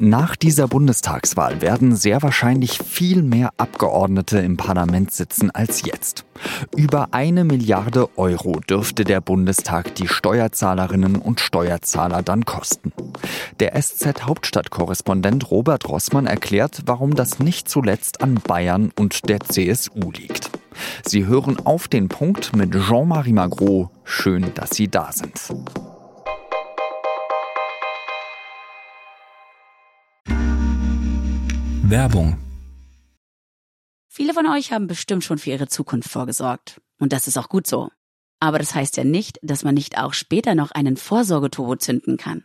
Nach dieser Bundestagswahl werden sehr wahrscheinlich viel mehr Abgeordnete im Parlament sitzen als jetzt. Über eine Milliarde Euro dürfte der Bundestag die Steuerzahlerinnen und Steuerzahler dann kosten. Der SZ-Hauptstadtkorrespondent Robert Rossmann erklärt, warum das nicht zuletzt an Bayern und der CSU liegt. Sie hören auf den Punkt mit Jean-Marie Magro. Schön, dass Sie da sind. Werbung. Viele von euch haben bestimmt schon für ihre Zukunft vorgesorgt. Und das ist auch gut so. Aber das heißt ja nicht, dass man nicht auch später noch einen Vorsorgeturbo zünden kann.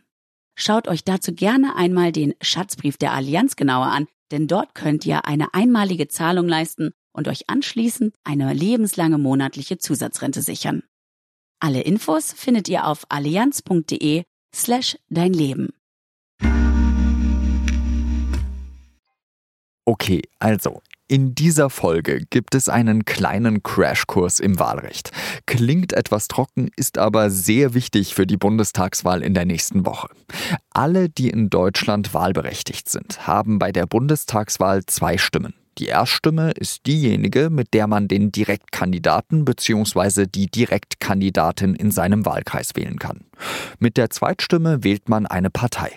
Schaut euch dazu gerne einmal den Schatzbrief der Allianz genauer an, denn dort könnt ihr eine einmalige Zahlung leisten und euch anschließend eine lebenslange monatliche Zusatzrente sichern. Alle Infos findet ihr auf allianz.de slash dein Leben. Okay, also in dieser Folge gibt es einen kleinen Crashkurs im Wahlrecht. Klingt etwas trocken, ist aber sehr wichtig für die Bundestagswahl in der nächsten Woche. Alle, die in Deutschland wahlberechtigt sind, haben bei der Bundestagswahl zwei Stimmen. Die Erststimme ist diejenige, mit der man den Direktkandidaten bzw. die Direktkandidatin in seinem Wahlkreis wählen kann. Mit der Zweitstimme wählt man eine Partei.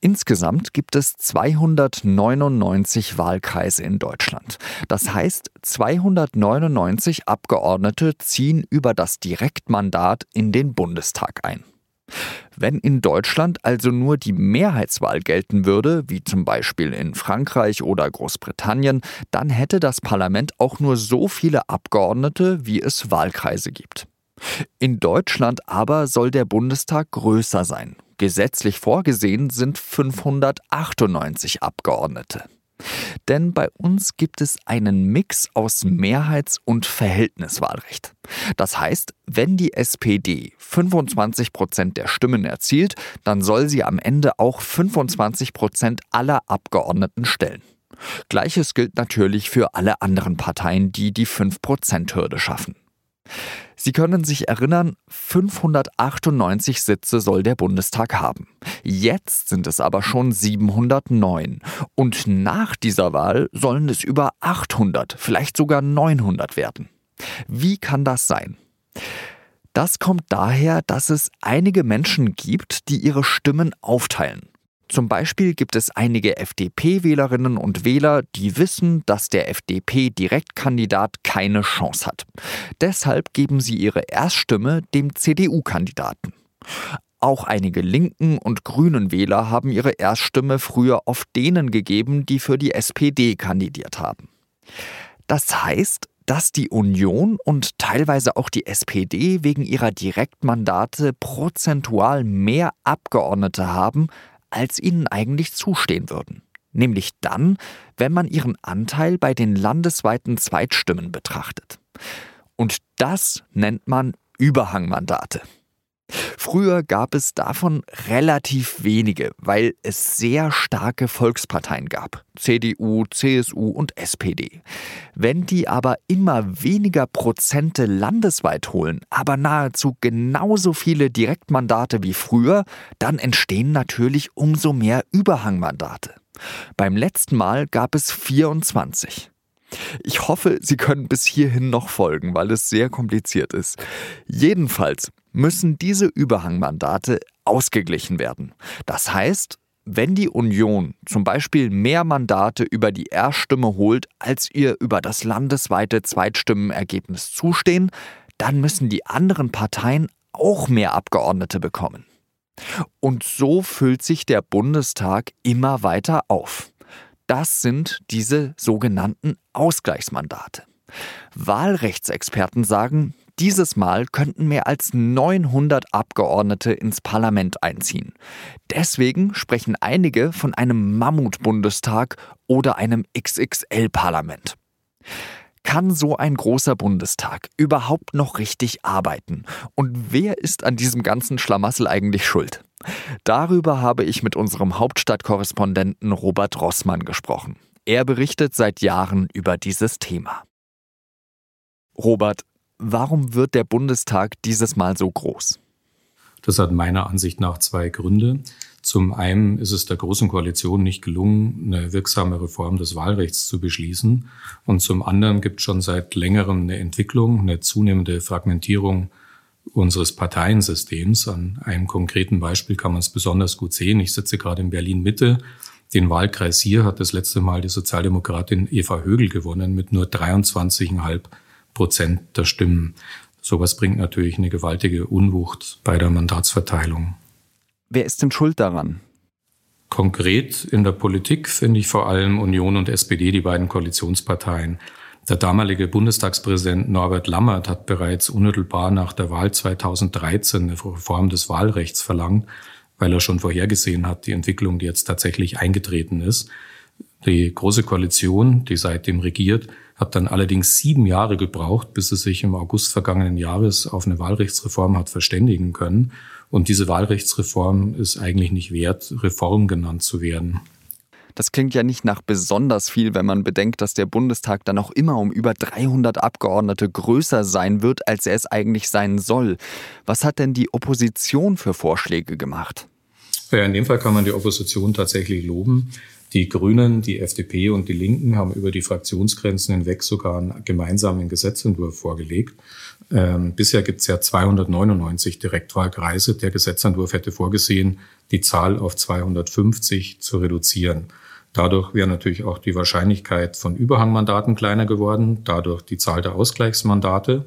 Insgesamt gibt es 299 Wahlkreise in Deutschland. Das heißt, 299 Abgeordnete ziehen über das Direktmandat in den Bundestag ein. Wenn in Deutschland also nur die Mehrheitswahl gelten würde, wie zum Beispiel in Frankreich oder Großbritannien, dann hätte das Parlament auch nur so viele Abgeordnete, wie es Wahlkreise gibt. In Deutschland aber soll der Bundestag größer sein, Gesetzlich vorgesehen sind 598 Abgeordnete. Denn bei uns gibt es einen Mix aus Mehrheits- und Verhältniswahlrecht. Das heißt, wenn die SPD 25 Prozent der Stimmen erzielt, dann soll sie am Ende auch 25 Prozent aller Abgeordneten stellen. Gleiches gilt natürlich für alle anderen Parteien, die die 5-Prozent-Hürde schaffen. Sie können sich erinnern, 598 Sitze soll der Bundestag haben. Jetzt sind es aber schon 709. Und nach dieser Wahl sollen es über 800, vielleicht sogar 900 werden. Wie kann das sein? Das kommt daher, dass es einige Menschen gibt, die ihre Stimmen aufteilen. Zum Beispiel gibt es einige FDP-Wählerinnen und Wähler, die wissen, dass der FDP-Direktkandidat keine Chance hat. Deshalb geben sie ihre Erststimme dem CDU-Kandidaten. Auch einige Linken und Grünen Wähler haben ihre Erststimme früher oft denen gegeben, die für die SPD kandidiert haben. Das heißt, dass die Union und teilweise auch die SPD wegen ihrer Direktmandate prozentual mehr Abgeordnete haben als ihnen eigentlich zustehen würden. Nämlich dann, wenn man ihren Anteil bei den landesweiten Zweitstimmen betrachtet. Und das nennt man Überhangmandate. Früher gab es davon relativ wenige, weil es sehr starke Volksparteien gab. CDU, CSU und SPD. Wenn die aber immer weniger Prozente landesweit holen, aber nahezu genauso viele Direktmandate wie früher, dann entstehen natürlich umso mehr Überhangmandate. Beim letzten Mal gab es 24. Ich hoffe, Sie können bis hierhin noch folgen, weil es sehr kompliziert ist. Jedenfalls müssen diese Überhangmandate ausgeglichen werden. Das heißt, wenn die Union zum Beispiel mehr Mandate über die Erststimme holt, als ihr über das landesweite Zweitstimmenergebnis zustehen, dann müssen die anderen Parteien auch mehr Abgeordnete bekommen. Und so füllt sich der Bundestag immer weiter auf. Das sind diese sogenannten Ausgleichsmandate. Wahlrechtsexperten sagen, dieses Mal könnten mehr als 900 Abgeordnete ins Parlament einziehen. Deswegen sprechen einige von einem Mammutbundestag oder einem XXL-Parlament. Kann so ein großer Bundestag überhaupt noch richtig arbeiten? Und wer ist an diesem ganzen Schlamassel eigentlich schuld? Darüber habe ich mit unserem Hauptstadtkorrespondenten Robert Rossmann gesprochen. Er berichtet seit Jahren über dieses Thema. Robert, warum wird der Bundestag dieses Mal so groß? Das hat meiner Ansicht nach zwei Gründe. Zum einen ist es der Großen Koalition nicht gelungen, eine wirksame Reform des Wahlrechts zu beschließen. Und zum anderen gibt es schon seit längerem eine Entwicklung, eine zunehmende Fragmentierung unseres Parteiensystems. An einem konkreten Beispiel kann man es besonders gut sehen. Ich sitze gerade in Berlin Mitte. Den Wahlkreis hier hat das letzte Mal die Sozialdemokratin Eva Högel gewonnen mit nur 23,5 Prozent der Stimmen. Sowas bringt natürlich eine gewaltige Unwucht bei der Mandatsverteilung. Wer ist denn schuld daran? Konkret in der Politik finde ich vor allem Union und SPD, die beiden Koalitionsparteien. Der damalige Bundestagspräsident Norbert Lammert hat bereits unmittelbar nach der Wahl 2013 eine Reform des Wahlrechts verlangt, weil er schon vorhergesehen hat, die Entwicklung, die jetzt tatsächlich eingetreten ist. Die Große Koalition, die seitdem regiert, hat dann allerdings sieben Jahre gebraucht, bis es sich im August vergangenen Jahres auf eine Wahlrechtsreform hat verständigen können. Und diese Wahlrechtsreform ist eigentlich nicht wert, Reform genannt zu werden. Das klingt ja nicht nach besonders viel, wenn man bedenkt, dass der Bundestag dann auch immer um über 300 Abgeordnete größer sein wird, als er es eigentlich sein soll. Was hat denn die Opposition für Vorschläge gemacht? Ja, in dem Fall kann man die Opposition tatsächlich loben. Die Grünen, die FDP und die Linken haben über die Fraktionsgrenzen hinweg sogar einen gemeinsamen Gesetzentwurf vorgelegt. Ähm, bisher gibt es ja 299 Direktwahlkreise. Der Gesetzentwurf hätte vorgesehen, die Zahl auf 250 zu reduzieren. Dadurch wäre natürlich auch die Wahrscheinlichkeit von Überhangmandaten kleiner geworden, dadurch die Zahl der Ausgleichsmandate.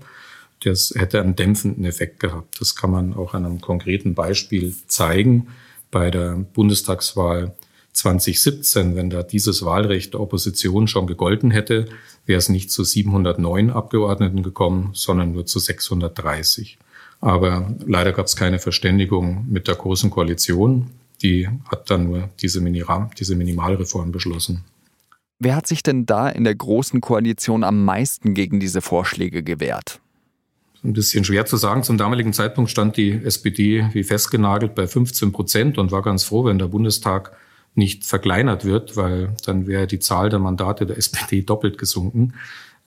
Das hätte einen dämpfenden Effekt gehabt. Das kann man auch an einem konkreten Beispiel zeigen. Bei der Bundestagswahl 2017, wenn da dieses Wahlrecht der Opposition schon gegolten hätte, wäre es nicht zu 709 Abgeordneten gekommen, sondern nur zu 630. Aber leider gab es keine Verständigung mit der Großen Koalition. Die hat dann nur diese, Miniram, diese Minimalreform beschlossen. Wer hat sich denn da in der Großen Koalition am meisten gegen diese Vorschläge gewehrt? Ein bisschen schwer zu sagen. Zum damaligen Zeitpunkt stand die SPD wie festgenagelt bei 15 Prozent und war ganz froh, wenn der Bundestag nicht verkleinert wird, weil dann wäre die Zahl der Mandate der SPD doppelt gesunken.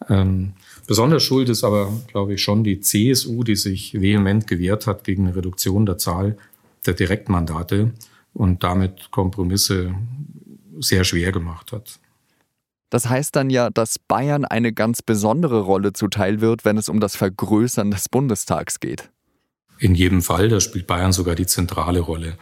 Ähm, besonders schuld ist aber, glaube ich, schon die CSU, die sich vehement gewehrt hat gegen eine Reduktion der Zahl der Direktmandate und damit Kompromisse sehr schwer gemacht hat. Das heißt dann ja, dass Bayern eine ganz besondere Rolle zuteil wird, wenn es um das Vergrößern des Bundestags geht. In jedem Fall, da spielt Bayern sogar die zentrale Rolle.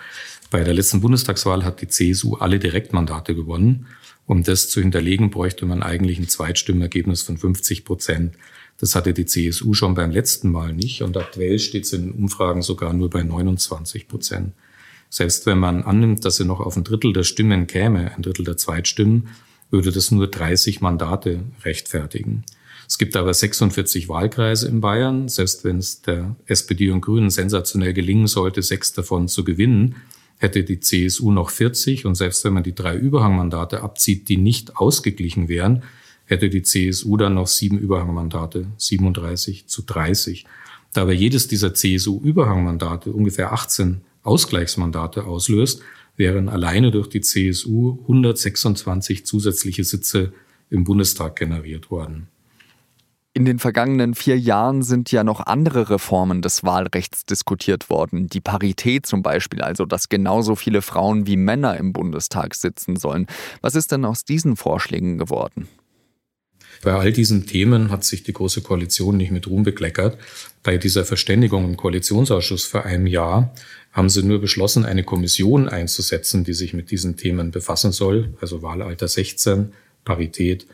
Bei der letzten Bundestagswahl hat die CSU alle Direktmandate gewonnen. Um das zu hinterlegen, bräuchte man eigentlich ein Zweitstimmergebnis von 50 Prozent. Das hatte die CSU schon beim letzten Mal nicht und aktuell steht sie in Umfragen sogar nur bei 29 Prozent. Selbst wenn man annimmt, dass sie noch auf ein Drittel der Stimmen käme, ein Drittel der Zweitstimmen, würde das nur 30 Mandate rechtfertigen. Es gibt aber 46 Wahlkreise in Bayern. Selbst wenn es der SPD und Grünen sensationell gelingen sollte, sechs davon zu gewinnen, hätte die CSU noch 40 und selbst wenn man die drei Überhangmandate abzieht, die nicht ausgeglichen wären, hätte die CSU dann noch sieben Überhangmandate, 37 zu 30. Da aber jedes dieser CSU-Überhangmandate ungefähr 18 Ausgleichsmandate auslöst, wären alleine durch die CSU 126 zusätzliche Sitze im Bundestag generiert worden. In den vergangenen vier Jahren sind ja noch andere Reformen des Wahlrechts diskutiert worden. Die Parität zum Beispiel, also dass genauso viele Frauen wie Männer im Bundestag sitzen sollen. Was ist denn aus diesen Vorschlägen geworden? Bei all diesen Themen hat sich die Große Koalition nicht mit Ruhm bekleckert. Bei dieser Verständigung im Koalitionsausschuss vor einem Jahr haben sie nur beschlossen, eine Kommission einzusetzen, die sich mit diesen Themen befassen soll, also Wahlalter 16, Parität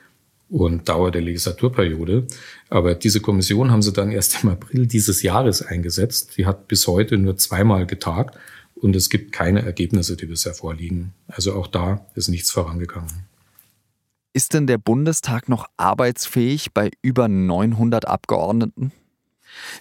und Dauer der Legislaturperiode. Aber diese Kommission haben sie dann erst im April dieses Jahres eingesetzt. Die hat bis heute nur zweimal getagt und es gibt keine Ergebnisse, die bisher vorliegen. Also auch da ist nichts vorangegangen. Ist denn der Bundestag noch arbeitsfähig bei über 900 Abgeordneten?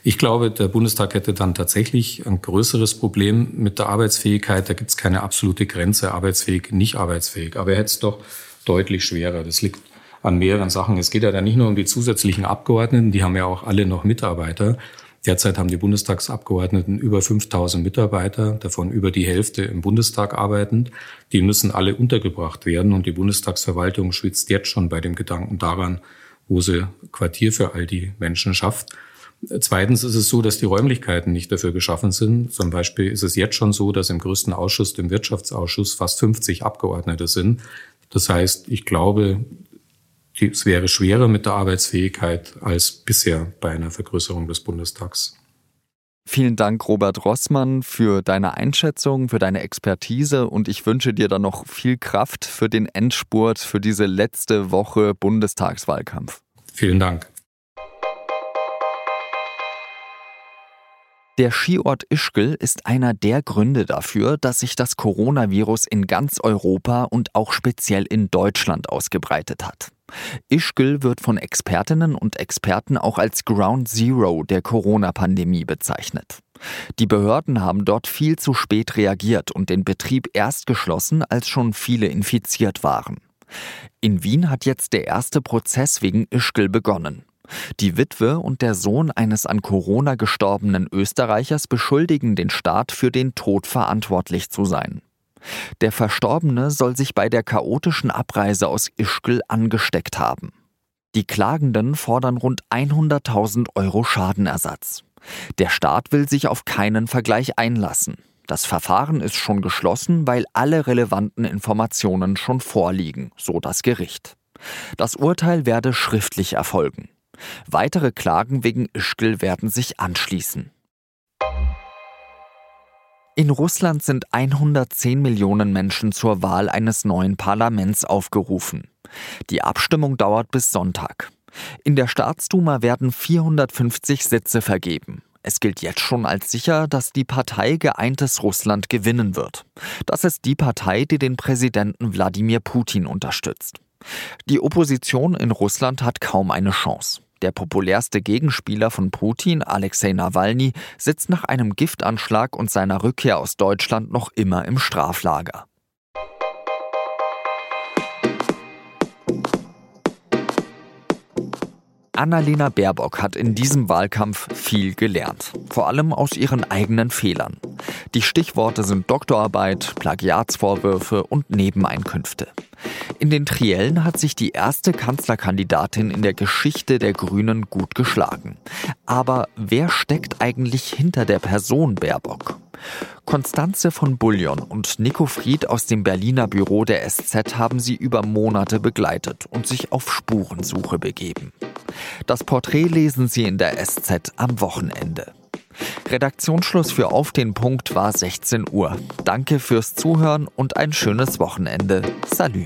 Ich glaube, der Bundestag hätte dann tatsächlich ein größeres Problem mit der Arbeitsfähigkeit. Da gibt es keine absolute Grenze, arbeitsfähig, nicht arbeitsfähig. Aber er hätte es doch deutlich schwerer. Das liegt an mehreren Sachen. Es geht ja dann nicht nur um die zusätzlichen Abgeordneten, die haben ja auch alle noch Mitarbeiter. Derzeit haben die Bundestagsabgeordneten über 5000 Mitarbeiter, davon über die Hälfte im Bundestag arbeitend. Die müssen alle untergebracht werden und die Bundestagsverwaltung schwitzt jetzt schon bei dem Gedanken daran, wo sie Quartier für all die Menschen schafft. Zweitens ist es so, dass die Räumlichkeiten nicht dafür geschaffen sind. Zum Beispiel ist es jetzt schon so, dass im größten Ausschuss, dem Wirtschaftsausschuss, fast 50 Abgeordnete sind. Das heißt, ich glaube, es wäre schwerer mit der Arbeitsfähigkeit als bisher bei einer Vergrößerung des Bundestags. Vielen Dank, Robert Rossmann, für deine Einschätzung, für deine Expertise und ich wünsche dir dann noch viel Kraft für den Endspurt, für diese letzte Woche Bundestagswahlkampf. Vielen Dank. Der Skiort Ischgl ist einer der Gründe dafür, dass sich das Coronavirus in ganz Europa und auch speziell in Deutschland ausgebreitet hat. Ischgl wird von Expertinnen und Experten auch als Ground Zero der Corona-Pandemie bezeichnet. Die Behörden haben dort viel zu spät reagiert und den Betrieb erst geschlossen, als schon viele infiziert waren. In Wien hat jetzt der erste Prozess wegen Ischgl begonnen. Die Witwe und der Sohn eines an Corona gestorbenen Österreichers beschuldigen den Staat für den Tod verantwortlich zu sein. Der Verstorbene soll sich bei der chaotischen Abreise aus Ischgl angesteckt haben. Die Klagenden fordern rund 100.000 Euro Schadenersatz. Der Staat will sich auf keinen Vergleich einlassen. Das Verfahren ist schon geschlossen, weil alle relevanten Informationen schon vorliegen, so das Gericht. Das Urteil werde schriftlich erfolgen. Weitere Klagen wegen Ischgl werden sich anschließen. In Russland sind 110 Millionen Menschen zur Wahl eines neuen Parlaments aufgerufen. Die Abstimmung dauert bis Sonntag. In der Staatsduma werden 450 Sitze vergeben. Es gilt jetzt schon als sicher, dass die Partei Geeintes Russland gewinnen wird. Das ist die Partei, die den Präsidenten Wladimir Putin unterstützt. Die Opposition in Russland hat kaum eine Chance. Der populärste Gegenspieler von Putin, Alexei Nawalny, sitzt nach einem Giftanschlag und seiner Rückkehr aus Deutschland noch immer im Straflager. Annalena Baerbock hat in diesem Wahlkampf viel gelernt, vor allem aus ihren eigenen Fehlern. Die Stichworte sind Doktorarbeit, Plagiatsvorwürfe und Nebeneinkünfte. In den Triellen hat sich die erste Kanzlerkandidatin in der Geschichte der Grünen gut geschlagen. Aber wer steckt eigentlich hinter der Person Baerbock? Konstanze von Bullion und Nico Fried aus dem Berliner Büro der SZ haben sie über Monate begleitet und sich auf Spurensuche begeben. Das Porträt lesen Sie in der SZ am Wochenende. Redaktionsschluss für Auf den Punkt war 16 Uhr. Danke fürs Zuhören und ein schönes Wochenende. Salü.